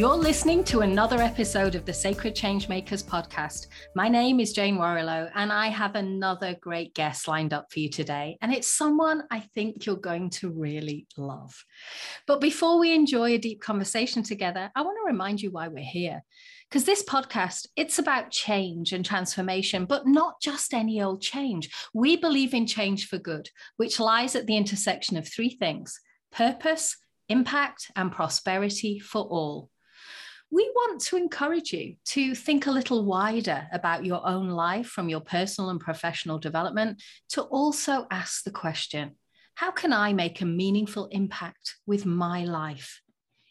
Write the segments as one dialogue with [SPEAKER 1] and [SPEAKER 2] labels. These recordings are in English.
[SPEAKER 1] You're listening to another episode of the Sacred Changemakers podcast. My name is Jane Warrilow, and I have another great guest lined up for you today. And it's someone I think you're going to really love. But before we enjoy a deep conversation together, I want to remind you why we're here. Because this podcast, it's about change and transformation, but not just any old change. We believe in change for good, which lies at the intersection of three things purpose, impact, and prosperity for all we want to encourage you to think a little wider about your own life from your personal and professional development to also ask the question how can I make a meaningful impact with my life?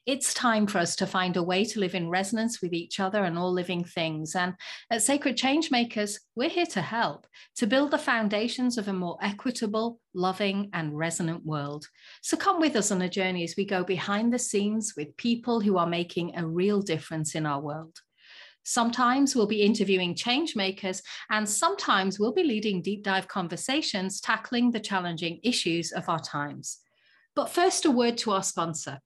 [SPEAKER 1] It's time for us to find a way to live in resonance with each other and all living things. And at Sacred Changemakers, we're here to help to build the foundations of a more equitable, loving, and resonant world. So come with us on a journey as we go behind the scenes with people who are making a real difference in our world. Sometimes we'll be interviewing change makers, and sometimes we'll be leading deep dive conversations tackling the challenging issues of our times. But first, a word to our sponsor.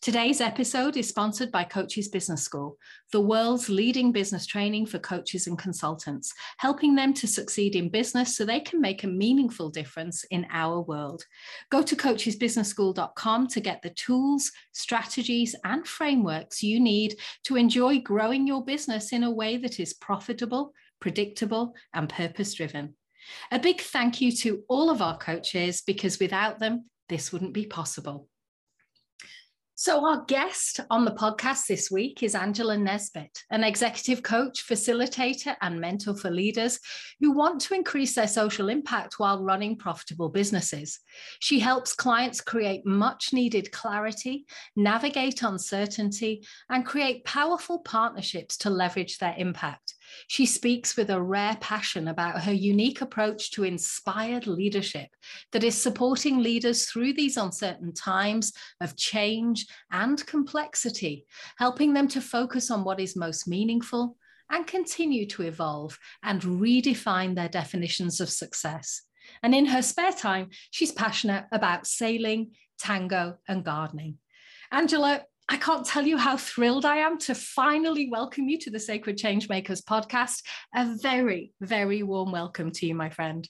[SPEAKER 1] Today's episode is sponsored by Coaches Business School, the world's leading business training for coaches and consultants, helping them to succeed in business so they can make a meaningful difference in our world. Go to coachesbusinessschool.com to get the tools, strategies, and frameworks you need to enjoy growing your business in a way that is profitable, predictable, and purpose driven. A big thank you to all of our coaches because without them, this wouldn't be possible. So, our guest on the podcast this week is Angela Nesbitt, an executive coach, facilitator, and mentor for leaders who want to increase their social impact while running profitable businesses. She helps clients create much needed clarity, navigate uncertainty, and create powerful partnerships to leverage their impact. She speaks with a rare passion about her unique approach to inspired leadership that is supporting leaders through these uncertain times of change and complexity, helping them to focus on what is most meaningful and continue to evolve and redefine their definitions of success. And in her spare time, she's passionate about sailing, tango, and gardening. Angela, I can't tell you how thrilled I am to finally welcome you to the Sacred Changemakers podcast. A very, very warm welcome to you, my friend.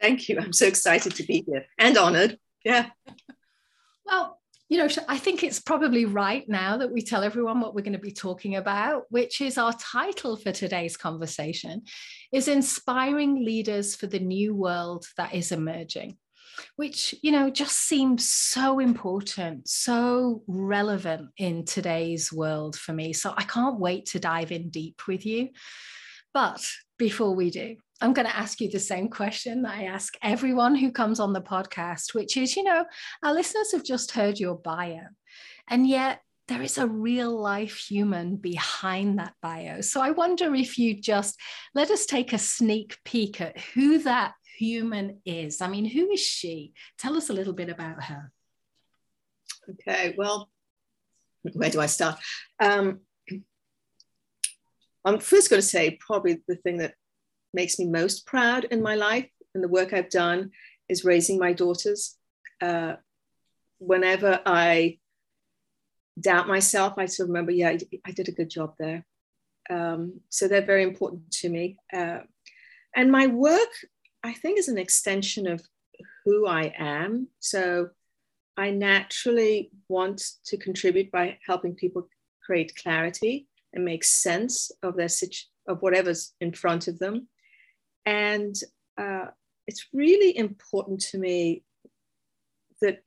[SPEAKER 2] Thank you. I'm so excited to be here and honored. Yeah.
[SPEAKER 1] well, you know, I think it's probably right now that we tell everyone what we're going to be talking about, which is our title for today's conversation is inspiring leaders for the new world that is emerging which you know just seems so important so relevant in today's world for me so i can't wait to dive in deep with you but before we do i'm going to ask you the same question that i ask everyone who comes on the podcast which is you know our listeners have just heard your bio and yet there is a real life human behind that bio. So I wonder if you just let us take a sneak peek at who that human is. I mean, who is she? Tell us a little bit about her.
[SPEAKER 2] Okay, well, where do I start? Um, I'm first going to say probably the thing that makes me most proud in my life and the work I've done is raising my daughters. Uh, whenever I doubt myself, I still remember, yeah, I did a good job there. Um, so they're very important to me. Uh, and my work I think is an extension of who I am. So I naturally want to contribute by helping people create clarity and make sense of their of whatever's in front of them. And uh, it's really important to me that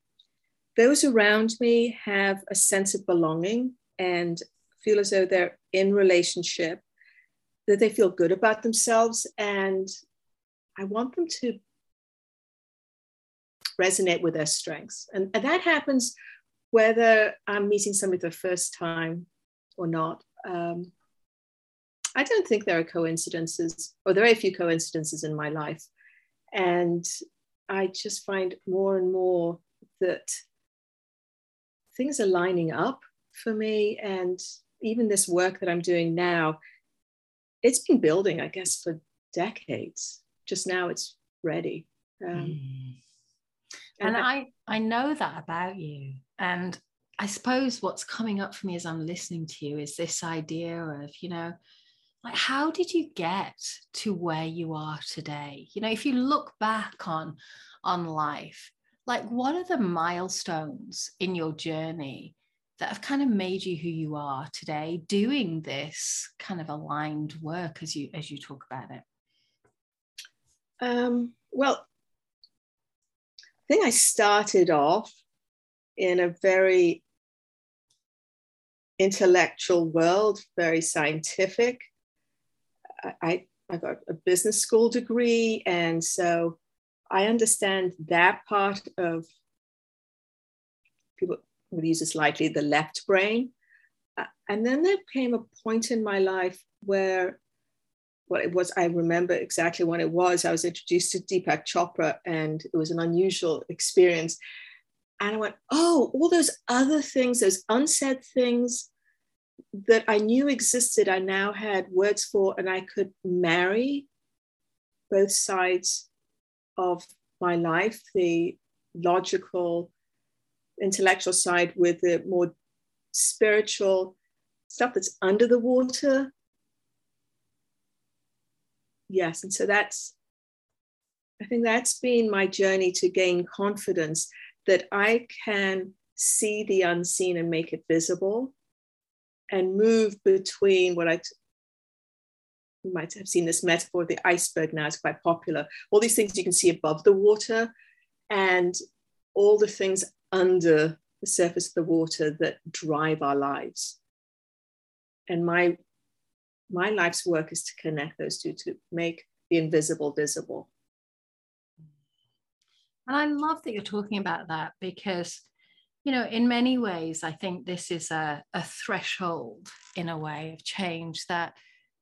[SPEAKER 2] those around me have a sense of belonging and feel as though they're in relationship, that they feel good about themselves and I want them to resonate with their strengths. And, and that happens whether I'm meeting somebody the first time or not. Um, I don't think there are coincidences, or there are a few coincidences in my life. And I just find more and more that things are lining up for me. And even this work that I'm doing now, it's been building, I guess, for decades just now it's ready. Um,
[SPEAKER 1] mm. and, and I I know that about you, and I suppose what's coming up for me as I'm listening to you is this idea of, you know, like how did you get to where you are today? You know, if you look back on on life, like what are the milestones in your journey that have kind of made you who you are today doing this kind of aligned work as you as you talk about it?
[SPEAKER 2] Um, well, I think I started off in a very intellectual world, very scientific. I, I got a business school degree, and so I understand that part of people would use this lightly the left brain. Uh, and then there came a point in my life where what it was, I remember exactly when it was. I was introduced to Deepak Chopra, and it was an unusual experience. And I went, oh, all those other things, those unsaid things that I knew existed, I now had words for, and I could marry both sides of my life the logical, intellectual side with the more spiritual stuff that's under the water. Yes, and so that's, I think that's been my journey to gain confidence that I can see the unseen and make it visible and move between what I you might have seen this metaphor the iceberg now is quite popular. All these things you can see above the water and all the things under the surface of the water that drive our lives. And my my life's work is to connect those two to make the invisible visible.
[SPEAKER 1] And i love that you're talking about that because you know in many ways i think this is a, a threshold in a way of change that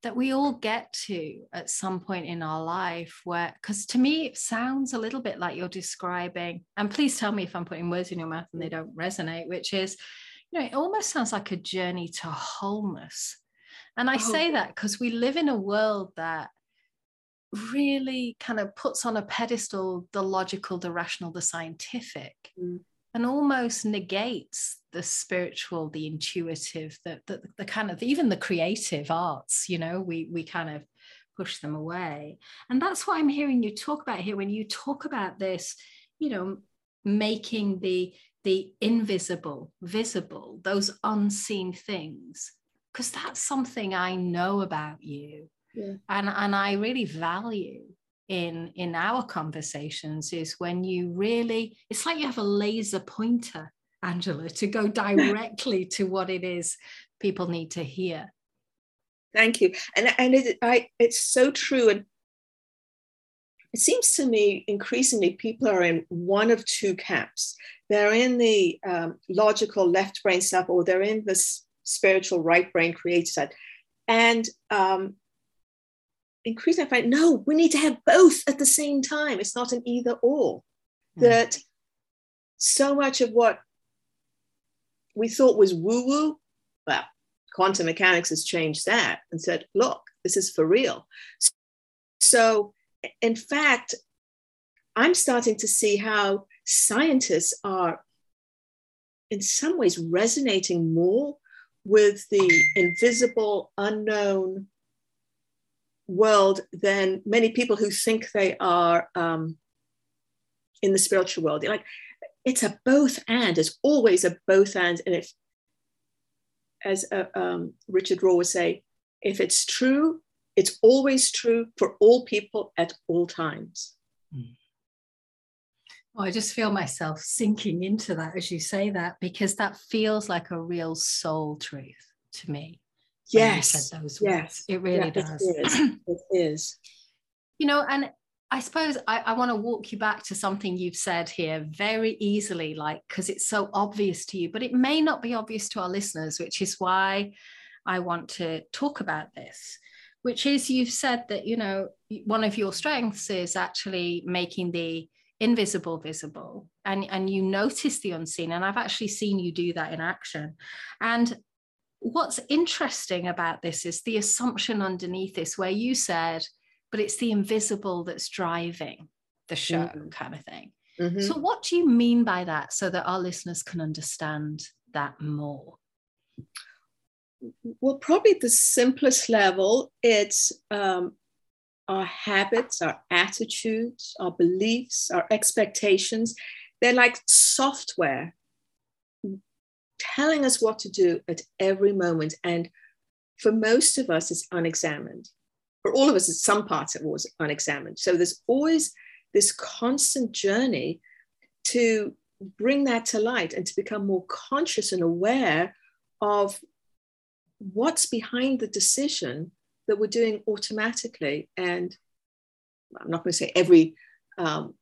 [SPEAKER 1] that we all get to at some point in our life where because to me it sounds a little bit like you're describing and please tell me if i'm putting words in your mouth and they don't resonate which is you know it almost sounds like a journey to wholeness and i oh. say that because we live in a world that really kind of puts on a pedestal the logical the rational the scientific mm and almost negates the spiritual the intuitive the, the, the kind of even the creative arts you know we we kind of push them away and that's what i'm hearing you talk about here when you talk about this you know making the the invisible visible those unseen things because that's something i know about you. Yeah. and and i really value in in our conversations is when you really it's like you have a laser pointer angela to go directly to what it is people need to hear.
[SPEAKER 2] Thank you. And and it, I, it's so true. And it seems to me increasingly people are in one of two camps. They're in the um, logical left brain stuff or they're in the spiritual right brain creative side and um, increasingly I find no, we need to have both at the same time. It's not an either or. Mm. That so much of what we thought was woo woo, well, quantum mechanics has changed that and said, look, this is for real. So, in fact, I'm starting to see how scientists are, in some ways, resonating more with the invisible, unknown world than many people who think they are um, in the spiritual world. Like it's a both and. It's always a both and. And if, as uh, um, Richard Rohr would say, if it's true, it's always true for all people at all times. Mm.
[SPEAKER 1] Oh, I just feel myself sinking into that as you say that because that feels like a real soul truth to me
[SPEAKER 2] yes. those yes.
[SPEAKER 1] it really yeah, does.
[SPEAKER 2] it is. it is.
[SPEAKER 1] You know and I suppose I, I want to walk you back to something you've said here very easily, like, because it's so obvious to you, but it may not be obvious to our listeners, which is why I want to talk about this, which is you've said that, you know, one of your strengths is actually making the invisible visible and, and you notice the unseen. And I've actually seen you do that in action. And what's interesting about this is the assumption underneath this, where you said, but it's the invisible that's driving the show, mm-hmm. kind of thing. Mm-hmm. So, what do you mean by that so that our listeners can understand that more?
[SPEAKER 2] Well, probably the simplest level, it's um, our habits, our attitudes, our beliefs, our expectations. They're like software telling us what to do at every moment. And for most of us, it's unexamined. For all of us, it's some parts of it was unexamined. So there's always this constant journey to bring that to light and to become more conscious and aware of what's behind the decision that we're doing automatically. And I'm not going to say every um,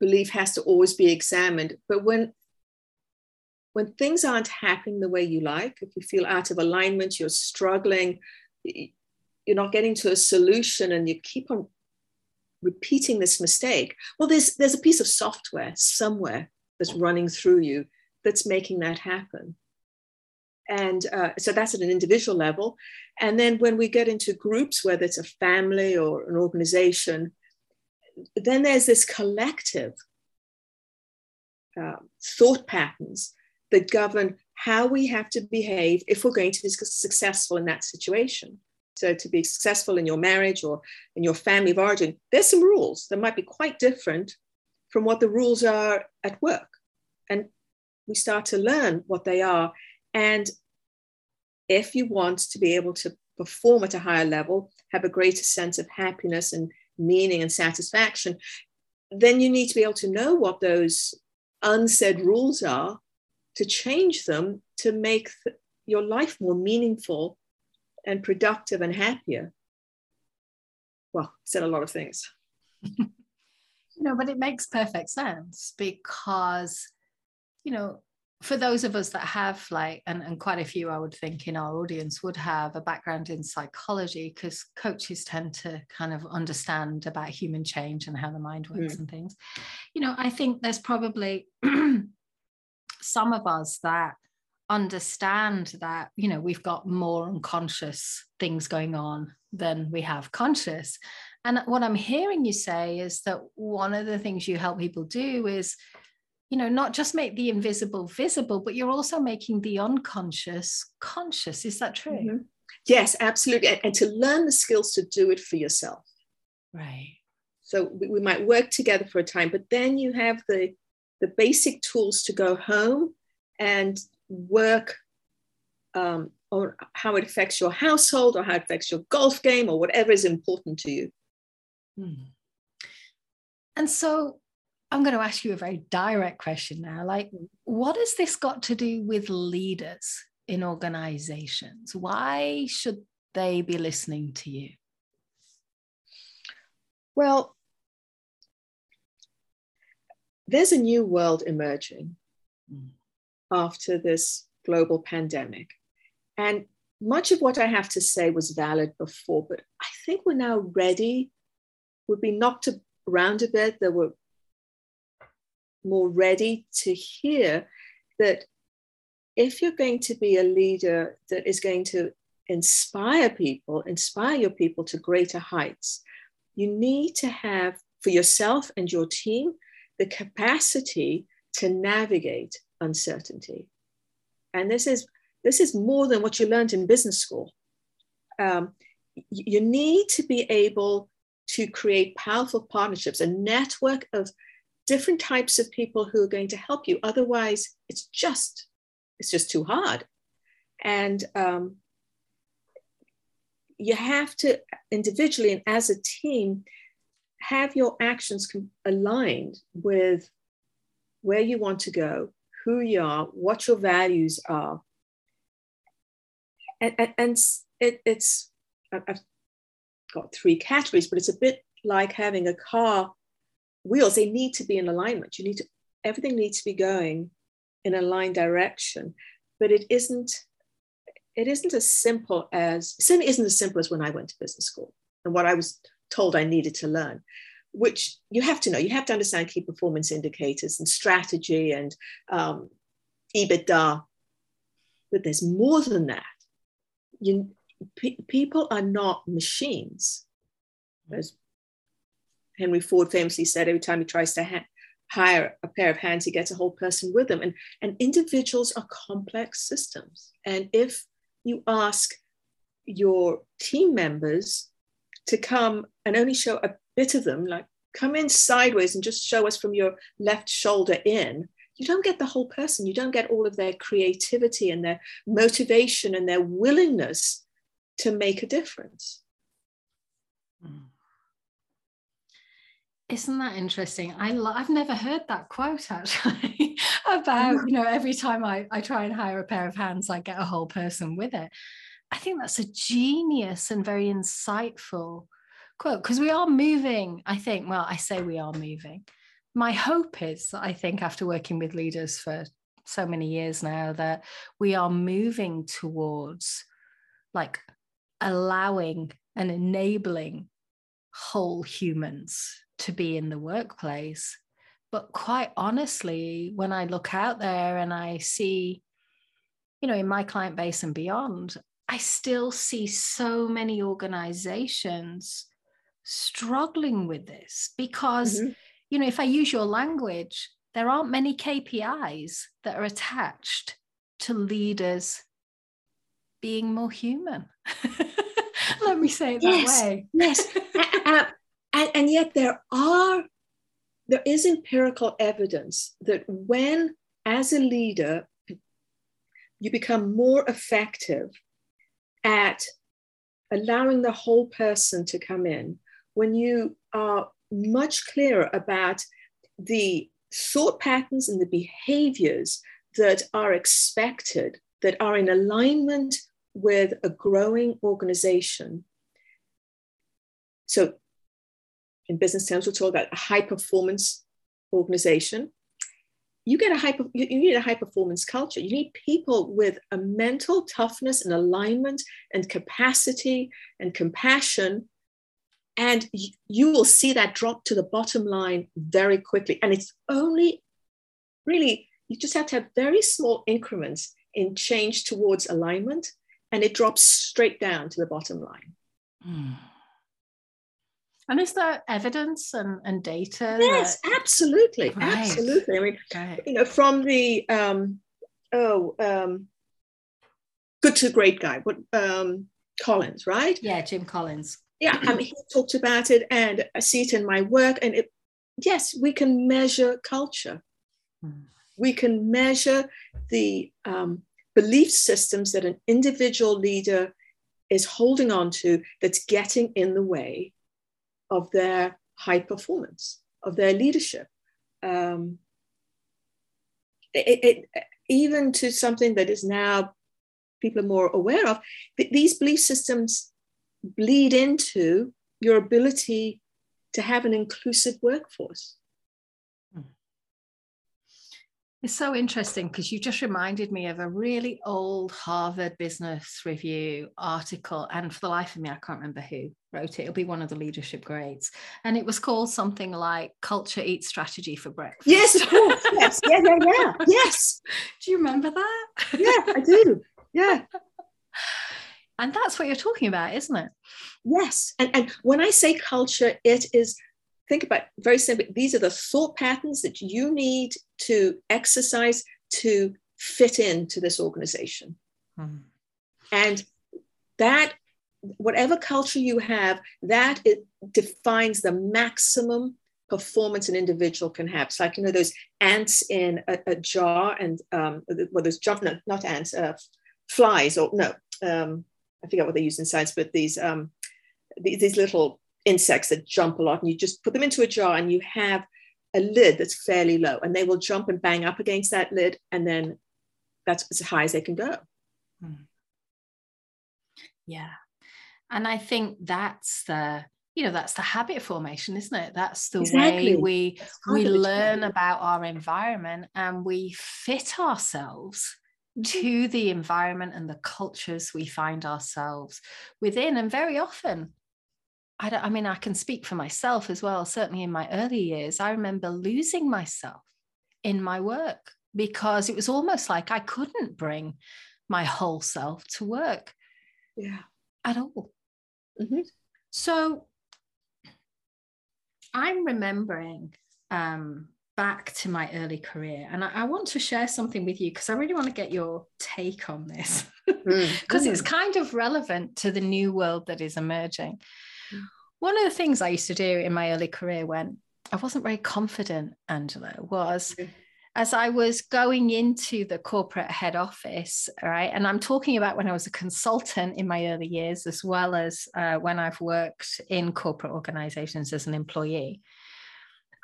[SPEAKER 2] belief has to always be examined, but when when things aren't happening the way you like, if you feel out of alignment, you're struggling, you're not getting to a solution, and you keep on repeating this mistake, well, there's there's a piece of software somewhere that's running through you that's making that happen. And uh, so that's at an individual level. And then when we get into groups, whether it's a family or an organization, then there's this collective uh, thought patterns that govern how we have to behave if we're going to be successful in that situation. So, to be successful in your marriage or in your family of origin, there's some rules that might be quite different from what the rules are at work. And we start to learn what they are. And if you want to be able to perform at a higher level, have a greater sense of happiness and meaning and satisfaction, then you need to be able to know what those unsaid rules are to change them to make th- your life more meaningful and productive and happier. Well, said a lot of things.
[SPEAKER 1] no, but it makes perfect sense because, you know, for those of us that have like and, and quite a few i would think in our audience would have a background in psychology because coaches tend to kind of understand about human change and how the mind works mm. and things you know i think there's probably some of us that understand that you know we've got more unconscious things going on than we have conscious and what i'm hearing you say is that one of the things you help people do is you know not just make the invisible visible but you're also making the unconscious conscious is that true mm-hmm.
[SPEAKER 2] yes absolutely and, and, to learn the skills to do it for yourself
[SPEAKER 1] right
[SPEAKER 2] so we, we might work together for a time but then you have the the basic tools to go home and work um, on how it affects your household or how it affects your golf game or whatever is important to you. Hmm.
[SPEAKER 1] And so I'm going to ask you a very direct question now. Like, what has this got to do with leaders in organizations? Why should they be listening to you?
[SPEAKER 2] Well, there's a new world emerging mm. after this global pandemic. And much of what I have to say was valid before, but I think we're now ready. We've been knocked around a bit. There we're more ready to hear that if you're going to be a leader that is going to inspire people, inspire your people to greater heights, you need to have for yourself and your team the capacity to navigate uncertainty. And this is, this is more than what you learned in business school. Um, you need to be able to create powerful partnerships, a network of different types of people who are going to help you. Otherwise, it's just, it's just too hard. And um, you have to individually and as a team have your actions aligned with where you want to go, who you are, what your values are. And, and, and it, it's, I've got three categories, but it's a bit like having a car wheels. They need to be in alignment. You need to, everything needs to be going in a line direction, but it isn't, it isn't as simple as, certainly isn't as simple as when I went to business school and what I was told I needed to learn, which you have to know. You have to understand key performance indicators and strategy and um, EBITDA. But there's more than that. You, people are not machines. As Henry Ford famously said, every time he tries to ha- hire a pair of hands, he gets a whole person with him. And, and individuals are complex systems. And if you ask your team members to come and only show a bit of them, like come in sideways and just show us from your left shoulder in, you don't get the whole person. You don't get all of their creativity and their motivation and their willingness to make a difference. Mm.
[SPEAKER 1] Isn't that interesting? I lo- I've never heard that quote actually mm. about, you know, every time I, I try and hire a pair of hands, I get a whole person with it. I think that's a genius and very insightful quote because we are moving. I think, well, I say we are moving. My hope is, I think, after working with leaders for so many years now, that we are moving towards like allowing and enabling whole humans to be in the workplace. But quite honestly, when I look out there and I see, you know, in my client base and beyond, I still see so many organizations struggling with this because, mm-hmm. you know, if I use your language, there aren't many KPIs that are attached to leaders being more human. Let me say it
[SPEAKER 2] yes,
[SPEAKER 1] that way.
[SPEAKER 2] Yes. and, and yet there are there is empirical evidence that when as a leader you become more effective at allowing the whole person to come in when you are much clearer about the thought patterns and the behaviors that are expected that are in alignment with a growing organization. So in business terms, we'll talk about a high performance organization. You get a high, you need a high performance culture. You need people with a mental toughness and alignment and capacity and compassion. And you will see that drop to the bottom line very quickly. And it's only really, you just have to have very small increments in change towards alignment, and it drops straight down to the bottom line. Mm.
[SPEAKER 1] And is there evidence and, and data?
[SPEAKER 2] Yes, that... absolutely. Right. Absolutely. I mean, right. you know, from the um, oh, um, good to great guy, what um, Collins, right?
[SPEAKER 1] Yeah, Jim Collins.
[SPEAKER 2] Yeah, I mean, he talked about it, and I see it in my work. And it, yes, we can measure culture. Hmm. We can measure the um, belief systems that an individual leader is holding on to that's getting in the way of their high performance, of their leadership. Um, it, it, even to something that is now people are more aware of, these belief systems bleed into your ability to have an inclusive workforce.
[SPEAKER 1] It's so interesting because you just reminded me of a really old Harvard Business Review article. And for the life of me, I can't remember who wrote it. It'll be one of the leadership grades. And it was called something like Culture Eats Strategy for Breakfast.
[SPEAKER 2] Yes, of course. yes. Yeah, yeah, yeah. Yes.
[SPEAKER 1] Do you remember that?
[SPEAKER 2] Yeah, I do. Yeah.
[SPEAKER 1] and that's what you're talking about, isn't it?
[SPEAKER 2] Yes. And, and when I say culture, it is think about very simply these are the thought patterns that you need to exercise to fit into this organization hmm. and that whatever culture you have that it defines the maximum performance an individual can have. It's like you know those ants in a, a jar, and um, well, those jump no, not ants, uh, flies or no, um, I forget what they use in science, but these um, these, these little insects that jump a lot and you just put them into a jar and you have a lid that's fairly low and they will jump and bang up against that lid and then that's as high as they can go hmm.
[SPEAKER 1] yeah and i think that's the you know that's the habit formation isn't it that's the exactly. way we we learn about our environment and we fit ourselves mm-hmm. to the environment and the cultures we find ourselves within and very often I, don't, I mean, I can speak for myself as well. Certainly in my early years, I remember losing myself in my work because it was almost like I couldn't bring my whole self to work.
[SPEAKER 2] Yeah.
[SPEAKER 1] At all. Mm-hmm. So I'm remembering um, back to my early career and I, I want to share something with you because I really want to get your take on this because mm. it's kind of relevant to the new world that is emerging. One of the things I used to do in my early career when I wasn't very confident, Angela, was as I was going into the corporate head office, right? And I'm talking about when I was a consultant in my early years, as well as uh, when I've worked in corporate organizations as an employee.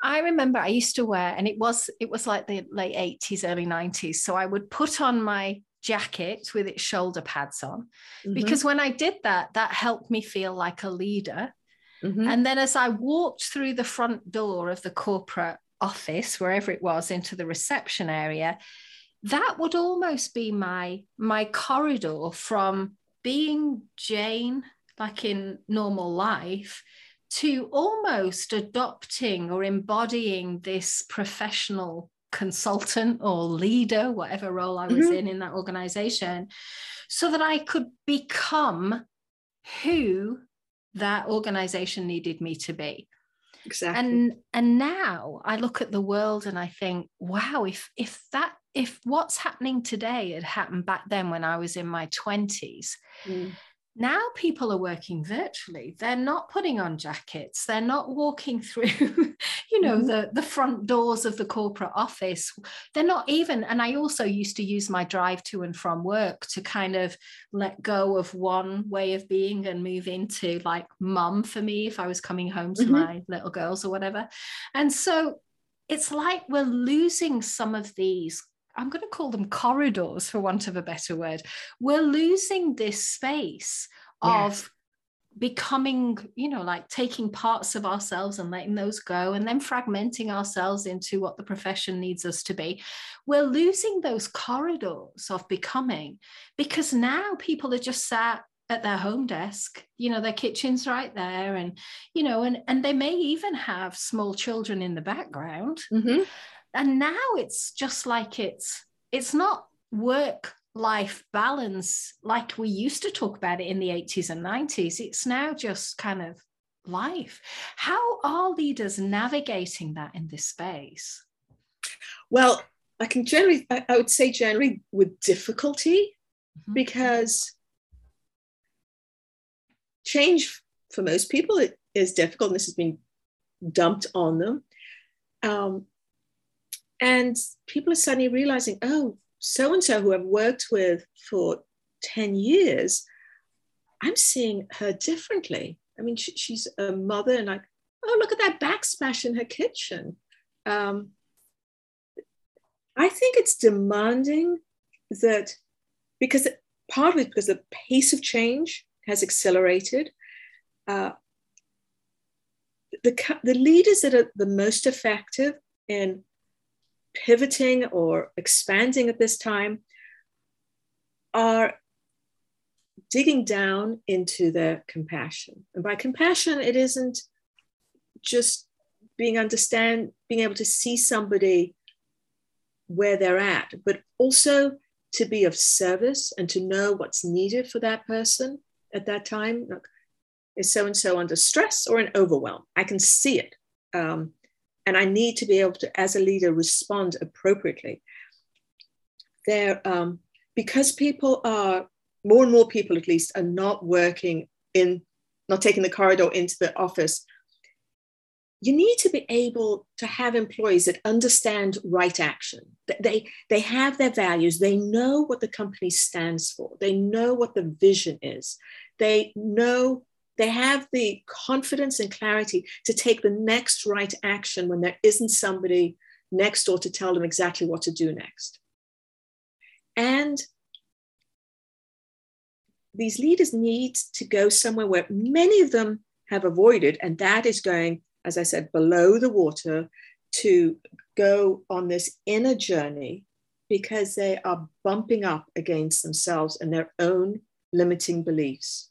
[SPEAKER 1] I remember I used to wear, and it was it was like the late 80s, early 90s. So I would put on my jacket with its shoulder pads on, mm-hmm. because when I did that, that helped me feel like a leader. Mm-hmm. And then as I walked through the front door of the corporate office, wherever it was, into the reception area, that would almost be my my corridor from being Jane, like in normal life, to almost adopting or embodying this professional consultant or leader, whatever role I was mm-hmm. in in that organization, so that I could become who that organization needed me to be.
[SPEAKER 2] Exactly.
[SPEAKER 1] And and now I look at the world and I think, wow, if if that if what's happening today had happened back then when I was in my 20s, mm now people are working virtually they're not putting on jackets they're not walking through you know mm-hmm. the the front doors of the corporate office they're not even and i also used to use my drive to and from work to kind of let go of one way of being and move into like mum for me if i was coming home to mm-hmm. my little girls or whatever and so it's like we're losing some of these I'm going to call them corridors for want of a better word. We're losing this space yes. of becoming, you know, like taking parts of ourselves and letting those go and then fragmenting ourselves into what the profession needs us to be. We're losing those corridors of becoming because now people are just sat at their home desk you know their kitchen's right there and you know and and they may even have small children in the background mm-hmm and now it's just like it's it's not work life balance like we used to talk about it in the 80s and 90s it's now just kind of life. How are leaders navigating that in this space?
[SPEAKER 2] Well i can generally i would say generally with difficulty mm-hmm. because change for most people is difficult and this has been dumped on them. Um, and people are suddenly realizing, oh, so and so who I've worked with for 10 years, I'm seeing her differently. I mean, she, she's a mother, and like, oh, look at that backsplash in her kitchen. Um, I think it's demanding that because partly because the pace of change has accelerated. Uh, the, the leaders that are the most effective in pivoting or expanding at this time are digging down into their compassion. And by compassion, it isn't just being understand, being able to see somebody where they're at, but also to be of service and to know what's needed for that person at that time. Look, is so and so under stress or in overwhelm? I can see it. Um, and I need to be able to, as a leader, respond appropriately. There, um, because people are more and more people, at least, are not working in, not taking the corridor into the office. You need to be able to have employees that understand right action. They, they have their values. They know what the company stands for. They know what the vision is. They know they have the confidence and clarity to take the next right action when there isn't somebody next door to tell them exactly what to do next. And these leaders need to go somewhere where many of them have avoided, and that is going, as I said, below the water to go on this inner journey because they are bumping up against themselves and their own limiting beliefs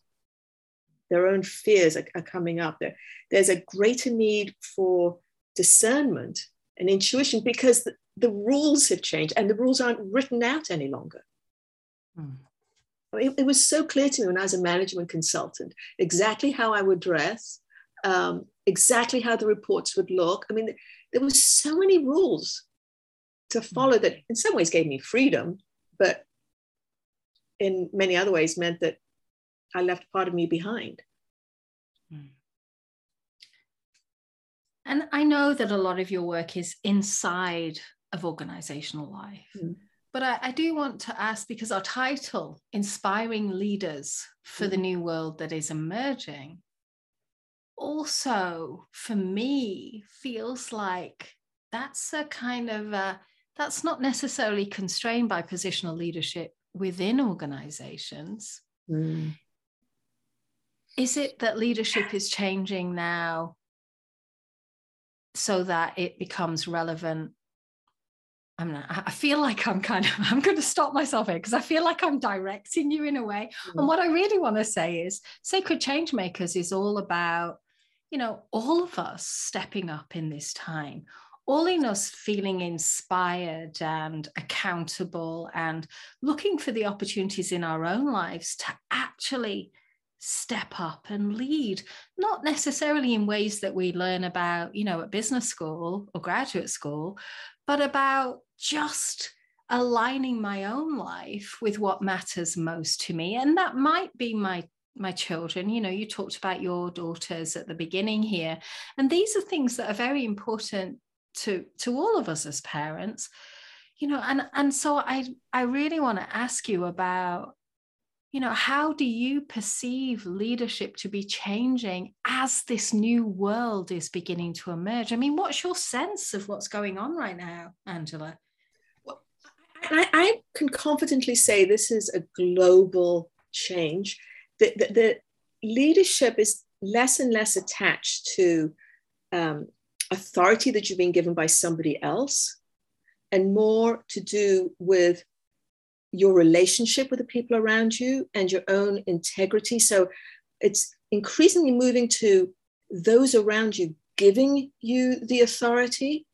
[SPEAKER 2] their own fears are, are coming up. There, there's a greater need for discernment and intuition because the, the rules have changed and the rules aren't written out any longer. Hmm. I mean, it, was so clear to me when I was a management consultant exactly how I would dress, um, exactly how the reports would look. I mean, there were so many rules to follow that in some ways gave me freedom, but in many other ways meant that I left part of me behind. Hmm.
[SPEAKER 1] And I know that a lot of your work is inside of organizational life. Mm. But I, I, do want to ask because our title, Inspiring Leaders for mm. the New World That Is Emerging, also for me feels like that's a kind of a, that's not necessarily constrained by positional leadership within organizations. Mm. Is it that leadership is changing now so that it becomes relevant? I'm not, I feel like I'm kind of, I'm going to stop myself here because I feel like I'm directing you in a way. Mm. And what I really want to say is Sacred Change Makers is all about, you know, all of us stepping up in this time, all in us feeling inspired and accountable and looking for the opportunities in our own lives to actually step up and lead not necessarily in ways that we learn about you know at business school or graduate school but about just aligning my own life with what matters most to me. And that might be my my children. You know you talked about your daughters at the beginning here and these are things that are very important to to all of us as parents. You know and and so i i really want to ask you about you know how do you perceive leadership to be changing as this new world is beginning to emerge? I mean what's your sense of what's going on right now angela?
[SPEAKER 2] Well, I, I can confidently say this is a global change. The, the, the leadership is less and less attached to um, authority that you've been given by somebody else and more to do with your relationship with the people around you and your own integrity. So it's increasingly moving to those around you giving you the authority,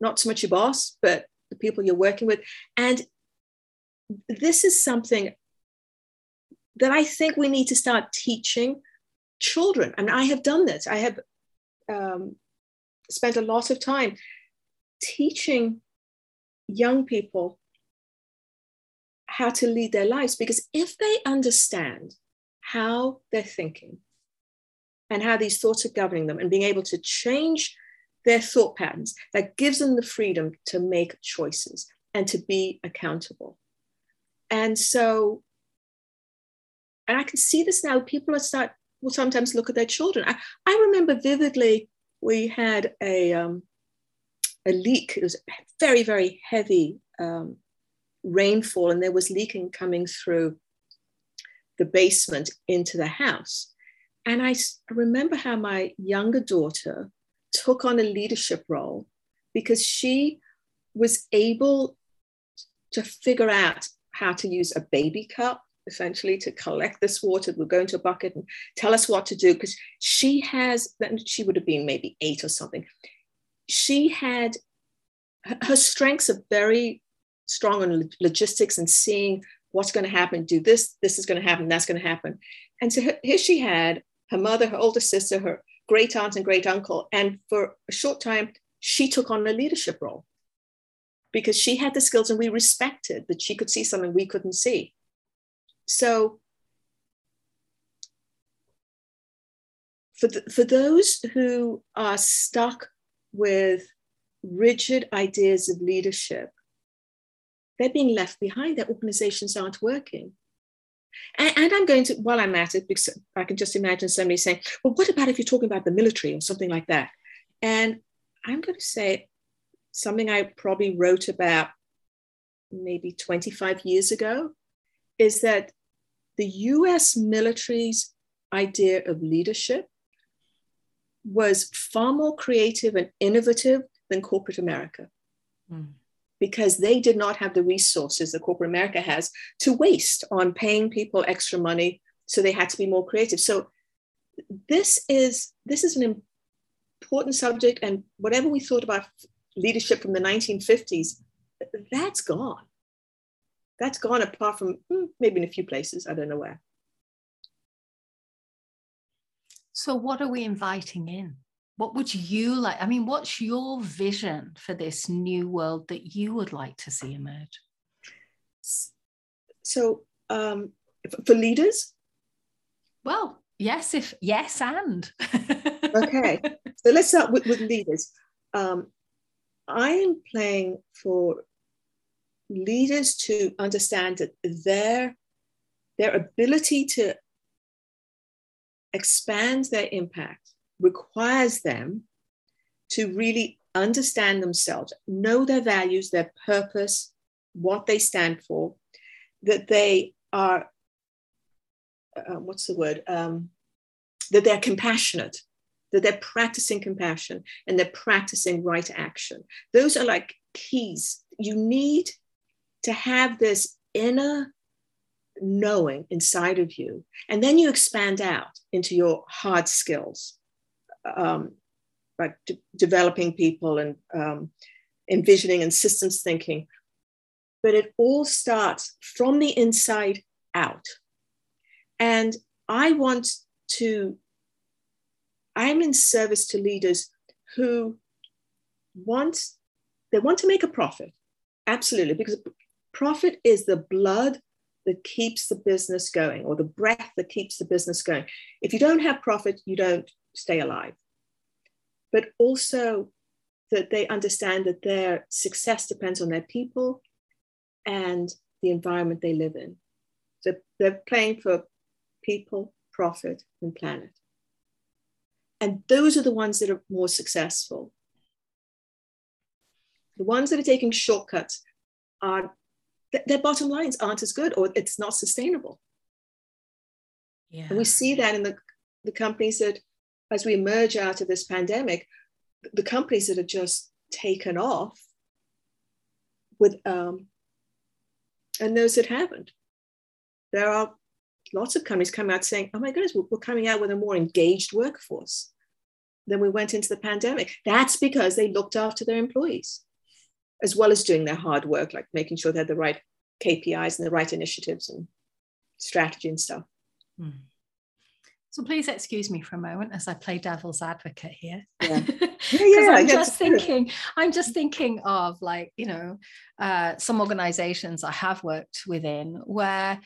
[SPEAKER 2] not so much your boss, but the people you're working with. And this is something that I think we need to start teaching children. And I have done this. I have um, spent a lot of time teaching young people how to lead their lives because if they understand how they're thinking and how these thoughts are governing them and being able to change their thought patterns, that gives them the freedom to make choices and to be accountable. And so, and I can see this now, people are start will sometimes look at their children. I, I remember vividly we had a, um, a leak. It was very, very heavy um, rainfall, and there was leaking coming through the basement into the house. And I remember how my younger daughter took on a leadership role because she was able to figure out how to use a baby cup essentially to collect this water. We'll go into a bucket and tell us what to do because she has, then she would have been maybe eight or something. She had, her strengths are very strong on logistics and seeing what's going to happen, do this, this is going to happen, that's going to happen. And so here she had her mother, her older sister, her great aunt and great uncle. And for a short time, she took on a leadership role because she had the skills and we respected that she could see something we couldn't see. So for, the, for those who are stuck with rigid ideas of leadership, they're being left behind. Their organizations aren't working. And, and, I'm going to, while I'm at it, because I can just imagine somebody saying, well, what about if you're talking about the military or something like that? And I'm going to say something I probably wrote about maybe 25 years ago is that the US military's idea of leadership was far more creative and innovative than corporate America. Mm. Because they did not have the resources that corporate America has to waste on paying people extra money. So they had to be more creative. So this is this is an important subject, and whatever we thought about leadership from the 1950s, that's gone that's gone apart from hmm, maybe in a few places i don't know where
[SPEAKER 1] so what are we inviting in what would you like? I mean, what's your vision for this new world that you would like to see emerge?
[SPEAKER 2] So, um, for leaders?
[SPEAKER 1] Well, yes, if yes, and.
[SPEAKER 2] okay, so let's start with, with leaders. Um, I am playing for leaders to understand that their their ability to expand their impact requires them to really understand themselves, know their values, their purpose, what they stand for, that they are, uh, what's the word? Um, that they're compassionate, that they're practicing compassion and they're practicing right action. Those are like keys. You need to have this inner knowing inside of you, and then you expand out into your hard skills, um, like de- developing people and um, envisioning and systems thinking. But it all starts from the inside out. And I want to, I'm in service to leaders who want, they want to make a profit. Absolutely, because profit is the blood that keeps the business going or the breath that keeps the business going. If you don't have profit, you don't stay alive. But also that they understand that their success depends on their people and the environment they live in. So they're playing for people, profit, and planet. And those are the ones that are more successful. The ones that are taking shortcuts are their bottom lines aren't as good or it's not sustainable. Yeah. And we see that in the, the companies that, as we emerge out of this pandemic, the companies that have just taken off with, um, and those that haven't. There are lots of companies coming out saying, oh my goodness, we're coming out with a more engaged workforce than we went into the pandemic. That's because they looked after their employees as well as doing their hard work, like making sure they had the right KPIs and the right initiatives and strategy and stuff. Hmm.
[SPEAKER 1] So please excuse me for a moment as I play devil's advocate here.
[SPEAKER 2] Yeah, yeah, yeah
[SPEAKER 1] I'm just thinking, I'm just thinking of like, you know, uh, some organizations I have worked within where,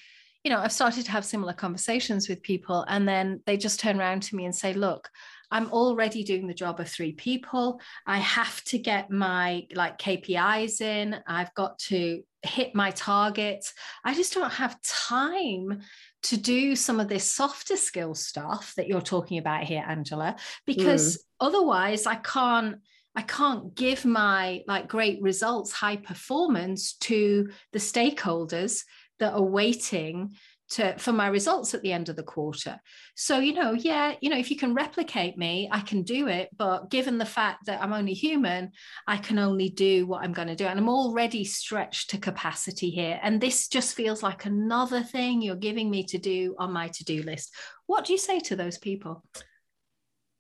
[SPEAKER 1] you know, I've started to have similar conversations with people and then they just turn around to me and say, look, I'm already doing the job of three people. I have to get my like KPIs in. I've got to hit my targets. I just don't have time to do some of this softer skill stuff that you're talking about here, Angela, because mm. otherwise I can't. I can't give my like great results, high performance to the stakeholders that are waiting to for my results at the end of the quarter. So you know yeah you know if you can replicate me i can do it but given the fact that i'm only human i can only do what i'm going to do and i'm already stretched to capacity here and this just feels like another thing you're giving me to do on my to-do list. What do you say to those people?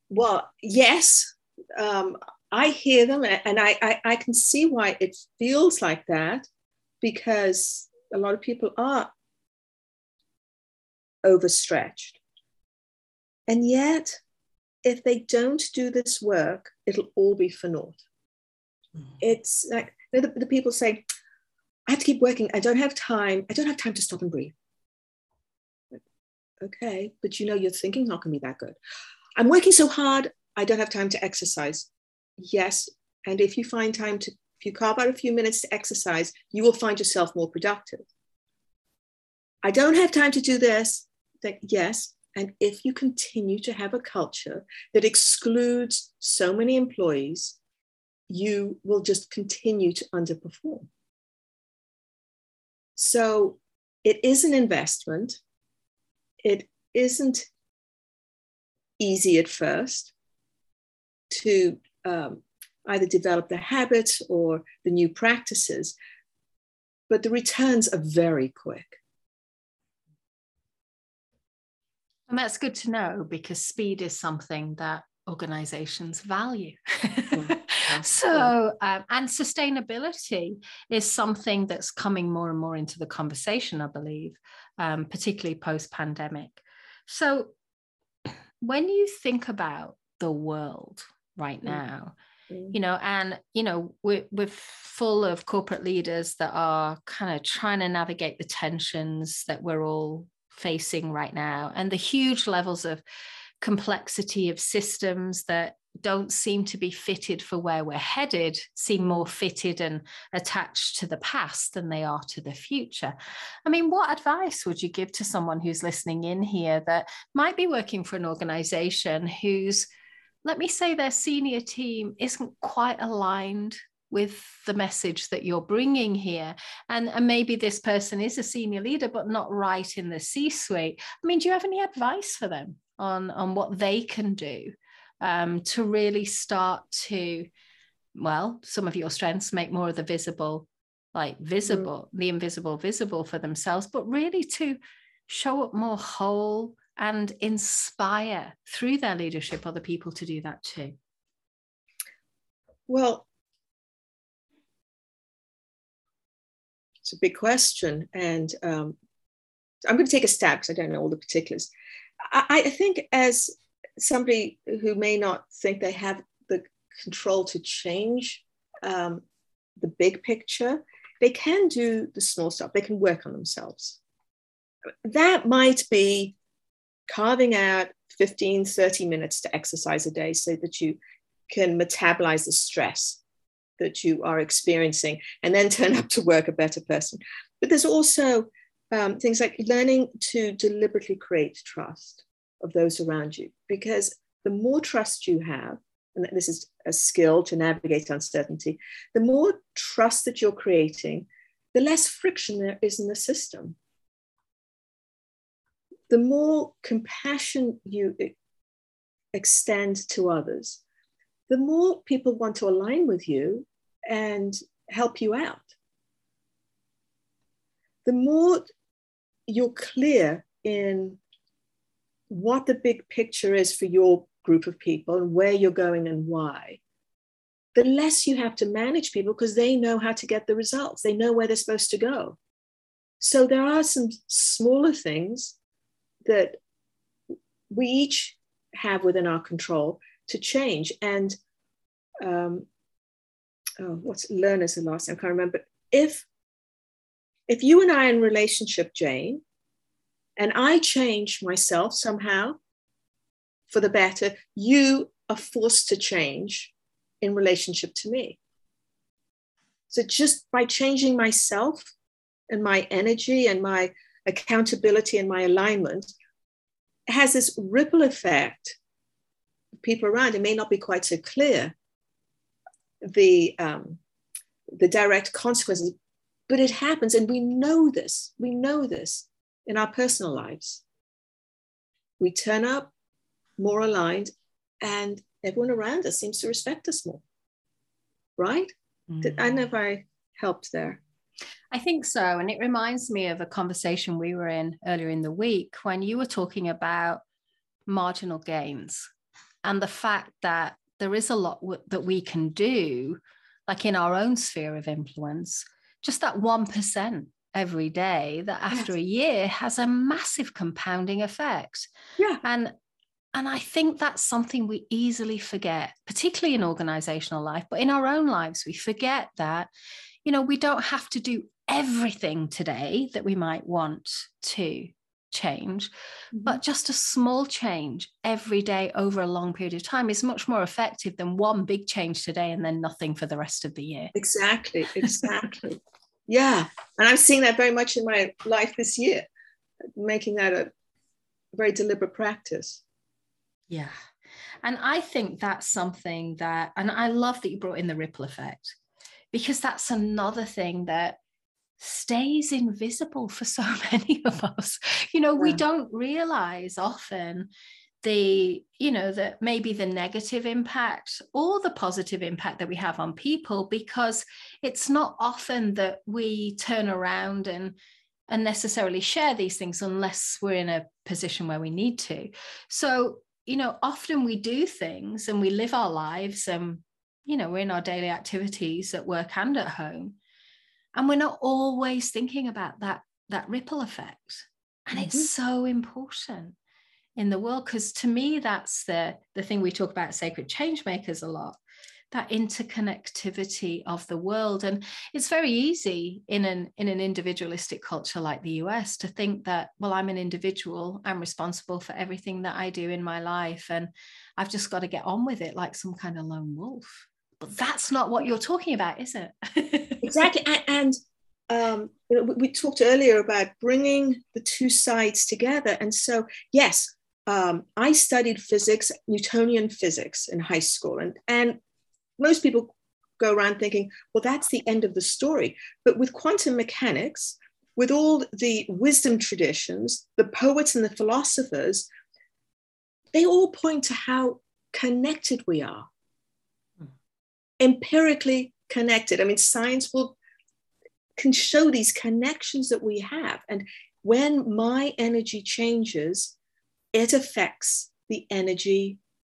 [SPEAKER 2] Well yes um, i hear them and I, I i can see why it feels like that because a lot of people are overstretched. And yet, if they don't do this work, it'll all be for naught. Mm-hmm. It's like the, the people say, I have to keep working. I don't have time. I don't have time to stop and breathe. Okay, but you know your thinking's not going to be that good. I'm working so hard. I don't have time to exercise. Yes, and if you find time to, if you carve out a few minutes to exercise, you will find yourself more productive. I don't have time to do this that yes, and if you continue to have a culture that excludes so many employees, you will just continue to underperform. So it is an investment. It isn't easy at first to um, either develop the habits or the new practices, but the returns are very quick.
[SPEAKER 1] And that's good to know because speed is something that organizations value. so, um, and sustainability is something that's coming more and more into the conversation, I believe, um, particularly post pandemic. So, when you think about the world right now mm. you know and you know we're, we're full of corporate leaders that are kind of trying to navigate the tensions that we're all facing right now and the huge levels of complexity of systems that don't seem to be fitted for where we're headed seem more fitted and attached to the past than they are to the future. I mean, what advice would you give to someone who's listening in here that might be working for an organization whose, let me say, their senior team isn't quite aligned with the message that you're bringing here and, and maybe this person is a senior leader but not right in the c suite i mean do you have any advice for them on on what they can do um, to really start to, well, some of your strengths make more of the visible, like visible, mm. the invisible visible for themselves, but really to show up more whole and inspire through their leadership other people to do that too?
[SPEAKER 2] Well, it's a big question. And um, I'm going to take a stab because I don't know all the particulars. I, I think as somebody who may not think they have the control to change um, the big picture, they can do the small stuff. They can work on themselves. That might be carving out 15, 30 minutes to exercise a day so that you can metabolize the stress that you are experiencing and then turn up to work a better person. But there's also um, things like learning to deliberately create trust of those around you. Because the more trust you have, and this is a skill to navigate uncertainty, the more trust that you're creating, the less friction there is in the system. The more compassion you extend to others, the more people want to align with you and help you out. The more you're clear in what the big picture is for your group of people and where you're going and why, the less you have to manage people because they know how to get the results. They know where they're supposed to go. So there are some smaller things that we each have within our control to change. And um, oh, what's learn is the last I can't remember. If if you and I are in relationship, Jane, and I change myself somehow for the better, you are forced to change in relationship to me. So just by changing myself and my energy and my accountability and my alignment has this ripple effect. People around it may not be quite so clear the um, the direct consequences, but it happens, and we know this. We know this in our personal lives. We turn up more aligned, and everyone around us seems to respect us more. Right? Mm. I know if I helped there.
[SPEAKER 1] I think so. And it reminds me of a conversation we were in earlier in the week when you were talking about marginal gains and the fact that there is a lot w- that we can do, like in our own sphere of influence, just that 1% every day that after yes. a year has a massive compounding effect.
[SPEAKER 2] Yeah.
[SPEAKER 1] And and I think that's something we easily forget, particularly in organizational life, but in our own lives, we forget that, you know, we don't have to do everything today that we might want to change, mm-hmm. but just a small change every day over a long period of time is much more effective than one big change today and then nothing for the rest of the year.
[SPEAKER 2] Exactly, exactly. Yeah. And I'm seeing that very much in my life this year, making that a very deliberate practice.
[SPEAKER 1] Yeah. And I think that's something that, and I love that you brought in the ripple effect because that's another thing that stays invisible for so many of us. You know, yeah. we don't realize often the you know that maybe the negative impact or the positive impact that we have on people because it's not often that we turn around and and necessarily share these things unless we're in a position where we need to so you know often we do things and we live our lives and you know we're in our daily activities at work and at home and we're not always thinking about that that ripple effect. And mm-hmm. it's so important in the world because to me that's the the thing we talk about sacred change makers a lot that interconnectivity of the world. And it's very easy in an in an individualistic culture like the US to think that well I'm an individual I'm responsible for everything that I do in my life and I've just got to get on with it like some kind of lone wolf but that's not what you're talking about is it
[SPEAKER 2] exactly and, um, we talked earlier about bringing the two sides together and so yes um, I studied physics, Newtonian physics in high school, and, and most people go around thinking, well, that's the end of the story. But with quantum mechanics, with all the wisdom traditions, the poets and the philosophers, they all point to how connected we are. Empirically connected. I mean, science will can show these connections that we have. And when my energy changes, it affects the energy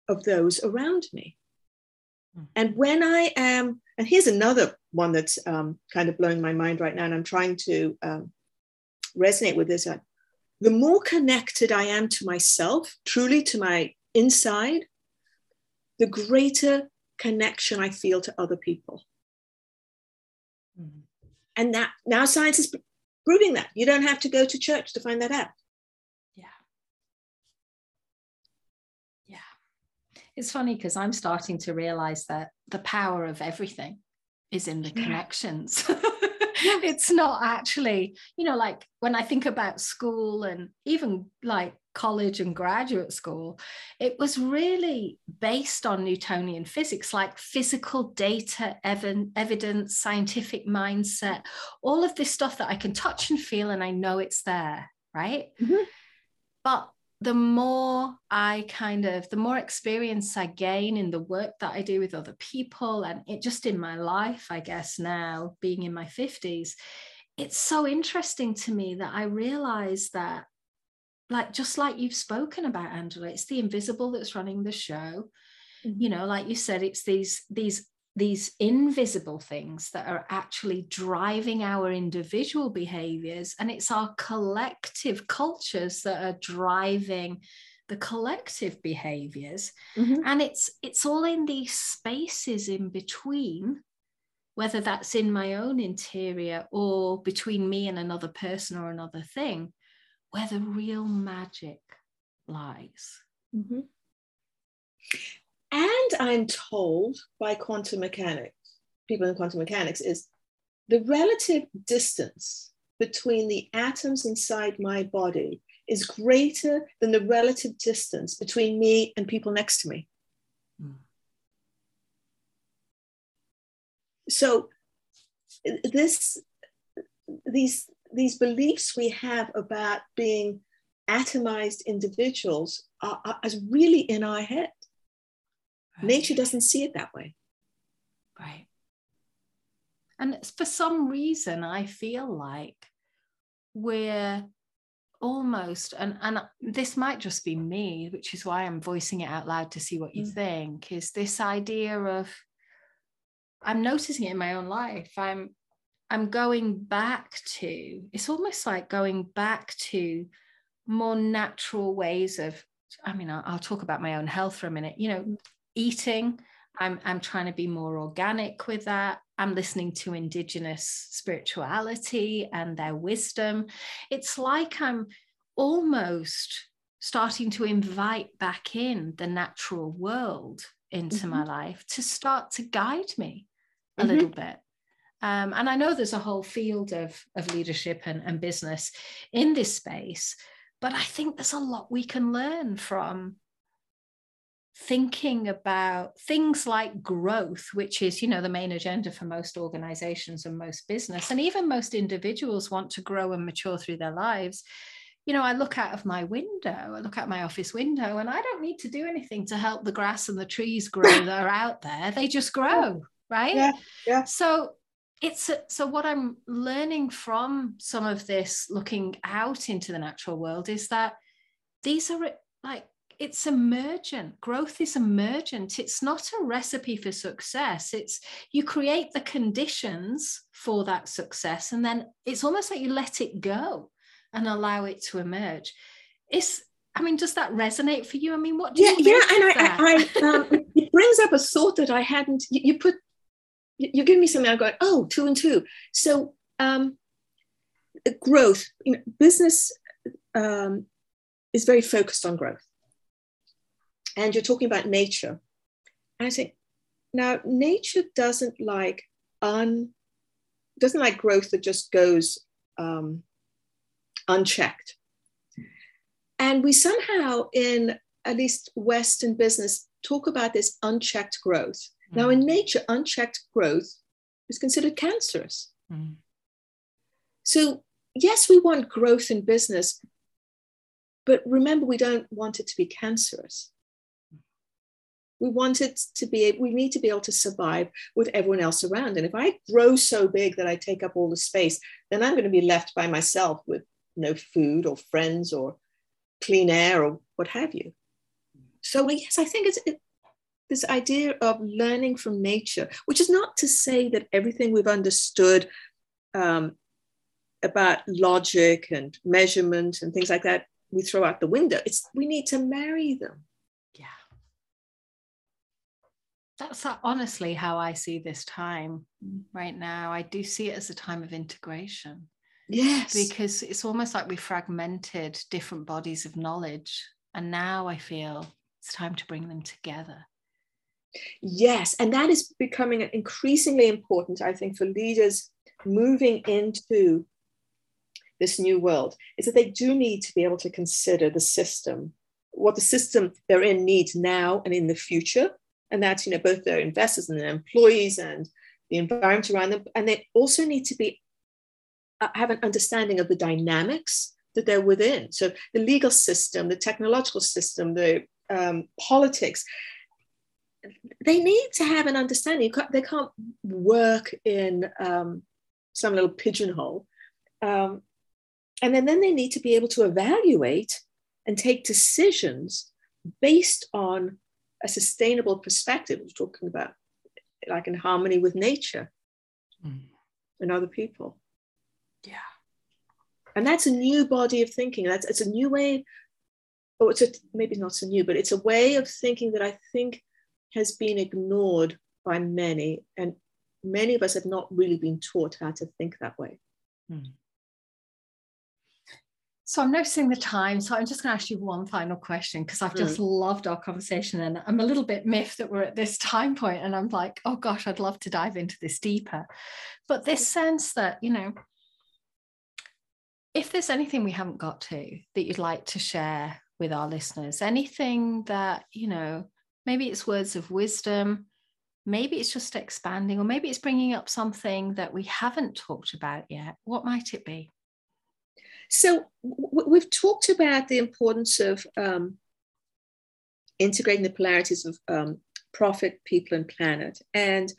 [SPEAKER 2] of those around me. And when I am, and here's another one that's um, kind of blowing my mind right now, and I'm trying to um, resonate with this. Uh, the more connected I am to myself, truly to my inside, the greater connection I feel to other people. Mm-hmm. And that now science is proving that. You don't have to go to church to find that out. Yeah. Yeah.
[SPEAKER 1] It's funny because I'm starting to realize that the power of everything is in the yeah. connections. it's not actually, you know, like when I think about school and even like college and graduate school, it was really based on Newtonian physics, like physical data, ev- evidence, scientific mindset, all of this stuff that I can touch and feel and I know it's there, right? Mm-hmm. But the more I kind of, the more experience I gain in the work that I do with other people and it just in my life, I guess now being in my 50s, it's so interesting to me that I realize that, like, just like you've spoken about, Angela, it's the invisible that's running the show. Mm-hmm. You know, like you said, it's these, these these invisible things that are actually driving our individual behaviors and it's our collective cultures that are driving the collective behaviors mm-hmm. and it's it's all in these spaces in between whether that's in my own interior or between me and another person or another thing where the real magic lies
[SPEAKER 2] mm-hmm. I'm told by quantum mechanics, people in quantum mechanics, is the relative distance between the atoms inside my body is greater than the relative distance between me and people next to me. Mm. So this these these beliefs we have about being atomized individuals are, are, are really in our head. Nature doesn't see it that way.
[SPEAKER 1] Right. And for some reason, I feel like we're almost, and, and this might just be me, which is why I'm voicing it out loud to see what you mm. think, is this idea of I'm noticing it in my own life. I'm I'm going back to, it's almost like going back to more natural ways of I mean, I'll, I'll, talk about my own health for a minute. You know, eating. I'm, I'm trying to be more organic with that. I'm listening to indigenous spirituality and their wisdom. It's like I'm almost starting to invite back in the natural world into mm-hmm. my life to start to guide me a mm-hmm. little bit. Um, and I know there's a whole field of, of leadership and, and business in this space, but I think there's a lot we can learn from thinking about things like growth which is you know the main agenda for most organizations and most business and even most individuals want to grow and mature through their lives. You know i look out of my window i look out my office window and i don't need to do anything to help the grass and the trees grow that are out there. They just grow right?
[SPEAKER 2] Yeah yeah.
[SPEAKER 1] So it's a, so what i'm learning from some of this looking out into the natural world is that these are like it's emergent growth is emergent it's not a recipe for success it's you create the conditions for that success and then it's almost like you let it go and allow it to emerge it's I mean, does that resonate for you? I mean, what do
[SPEAKER 2] yeah,
[SPEAKER 1] you
[SPEAKER 2] yeah, and I, I, I um, it brings up a thought that I hadn't. You, you put, you give me something. I go, oh, two and two. So, um, growth. You know, business um, is very focused on growth, and you're talking about nature. And I think now nature doesn't like un doesn't like growth that just goes um, unchecked. And we somehow, in at least Western business, talk about this unchecked growth. Mm. Now, in nature, unchecked growth is considered cancerous. Mm. So, yes, we want growth in business, but remember, we don't want it to be cancerous. We want it to be, we need to be able to survive with everyone else around. And if I grow so big that I take up all the space, then I'm going to be left by myself with no food or friends or clean air or what have you. So, yes, I think it's it, this idea of learning from nature, which is not to say that everything we've understood um, about logic and measurement and things like that we throw out the window. It's we need to marry them.
[SPEAKER 1] Yeah. That's honestly how I see this time mm. right now. I do see it as a time of integration.
[SPEAKER 2] Yes.
[SPEAKER 1] Because it's almost like we fragmented different bodies of knowledge. And now I feel it's time to bring them together.
[SPEAKER 2] Yes. And that is becoming increasingly important, I think, for leaders moving into this new world, is that they do need to be able to consider the system, what the system they're in needs now and in the future. And that's, you know, both their investors and their employees and the environment around them. And they also need to be uh, have an understanding of the dynamics that they're within. So the legal system, the technological system, the um, politics, they need to have an understanding. They can't work in um, some little pigeonhole. Um, and then, then they need to be able to evaluate and take decisions based on a sustainable perspective. We're talking about like in harmony with nature mm. and other people.
[SPEAKER 1] Yeah.
[SPEAKER 2] And that's a new body of thinking. That's it's a new way, or it's a, maybe not so new, but it's a way of thinking that I think has been ignored by many. And many of us have not really been taught how to think that way. Hmm.
[SPEAKER 1] So I'm noticing the time. So I'm just going to ask you one final question because I've just mm. loved our conversation and I'm a little bit miffed that we're at this time point and I'm like, oh gosh, I'd love to dive into this deeper. But this sense that, you know, if there's anything we haven't got to that you'd like to share with our listeners, anything that, you know, maybe it's words of wisdom, maybe it's just expanding, or maybe it's bringing up something that we haven't talked about yet, what might it be?
[SPEAKER 2] So, w- we've talked about the importance of um, integrating the polarities of um, profit, people, and planet, and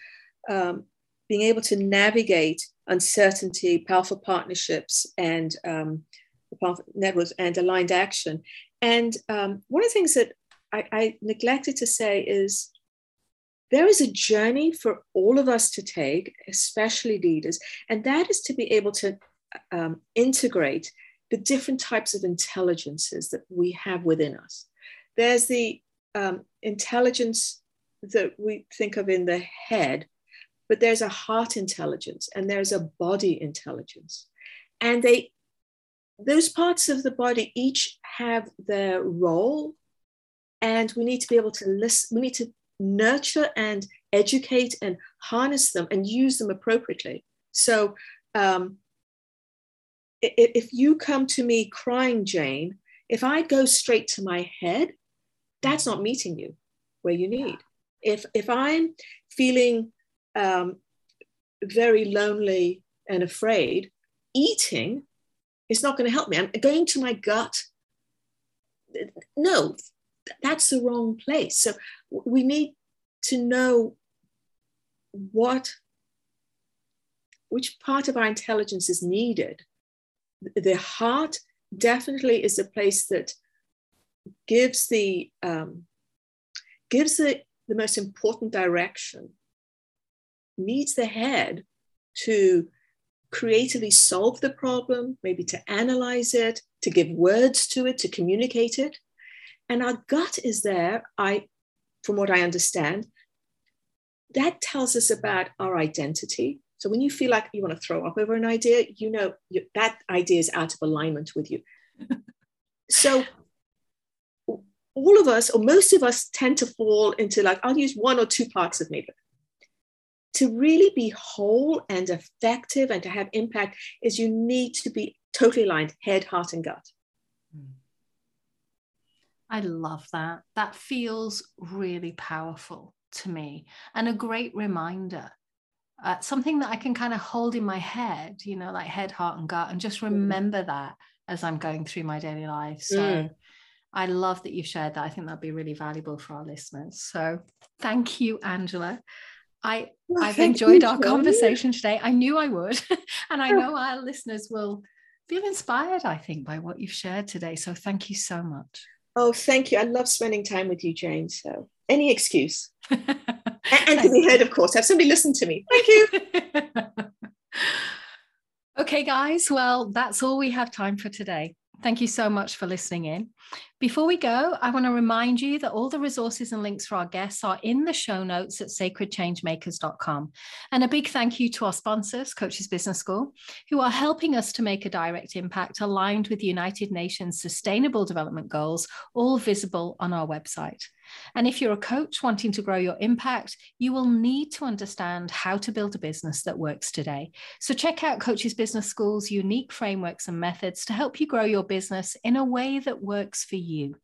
[SPEAKER 2] um, being able to navigate uncertainty, powerful partnerships, and um, networks and aligned action. And um, one of the things that I, I neglected to say is there is a journey for all of us to take, especially leaders, and that is to be able to um, integrate the different types of intelligences that we have within us. There's the um, intelligence that we think of in the head, but there's a heart intelligence and there's a body intelligence. And they those parts of the body each have their role and we need to be able to listen we need to nurture and educate and harness them and use them appropriately so um, if you come to me crying jane if i go straight to my head that's not meeting you where you need if if i'm feeling um, very lonely and afraid, eating is not going to help me. I'm going to my gut. No, that's the wrong place. So we need to know what, which part of our intelligence is needed. The heart definitely is a place that gives the um, gives the, the most important direction needs the head to creatively solve the problem, maybe to analyze it, to give words to it, to communicate it. And our gut is there, I, from what I understand, that tells us about our identity. So when you feel like you want to throw up over an idea, you know you, that idea is out of alignment with you. so all of us, or most of us, tend to fall into like, I'll use one or two parts of me. To really be whole and effective and to have impact is you need to be totally aligned, head, heart, and gut. Hmm.
[SPEAKER 1] I love that. That feels really powerful to me and a great reminder. Uh, something that I can kind of hold in my head, you know, like head, heart, and gut, and just mm. remember that as I'm going through my daily life. So mm. I love that you've shared that. I think that'd be really valuable for our listeners. So thank you, Angela. I well, I've enjoyed our conversation today. I knew I would, and I know our listeners will feel inspired. I think by what you've shared today. So thank you so much.
[SPEAKER 2] Oh, thank you. I love spending time with you, Jane. So any excuse, and to be heard, of course. Have somebody listen to me. Thank you.
[SPEAKER 1] okay, guys. Well, that's all we have time for today. Thank you so much for listening in. Before we go, I want to remind you that all the resources and links for our guests are in the show notes at sacredchangemakers.com. And a big thank you to our sponsors, Coaches Business School, who are helping us to make a direct impact aligned with the United Nations Sustainable Development Goals, all visible on our website. And if you're a coach wanting to grow your impact, you will need to understand how to build a business that works today. So check out Coaches Business School's unique frameworks and methods to help you grow your business in a way that works for you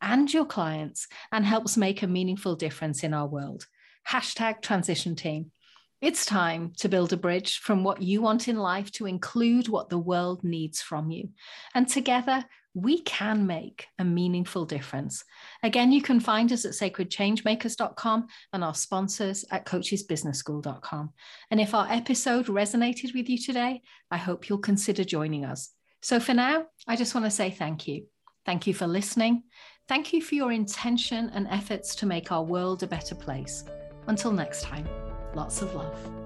[SPEAKER 1] and your clients and helps make a meaningful difference in our world. Hashtag transition team. It's time to build a bridge from what you want in life to include what the world needs from you. And together, we can make a meaningful difference. Again, you can find us at sacredchangemakers.com and our sponsors at coachesbusinessschool.com. And if our episode resonated with you today, I hope you'll consider joining us. So for now, I just want to say thank you. Thank you for listening. Thank you for your intention and efforts to make our world a better place. Until next time, lots of love.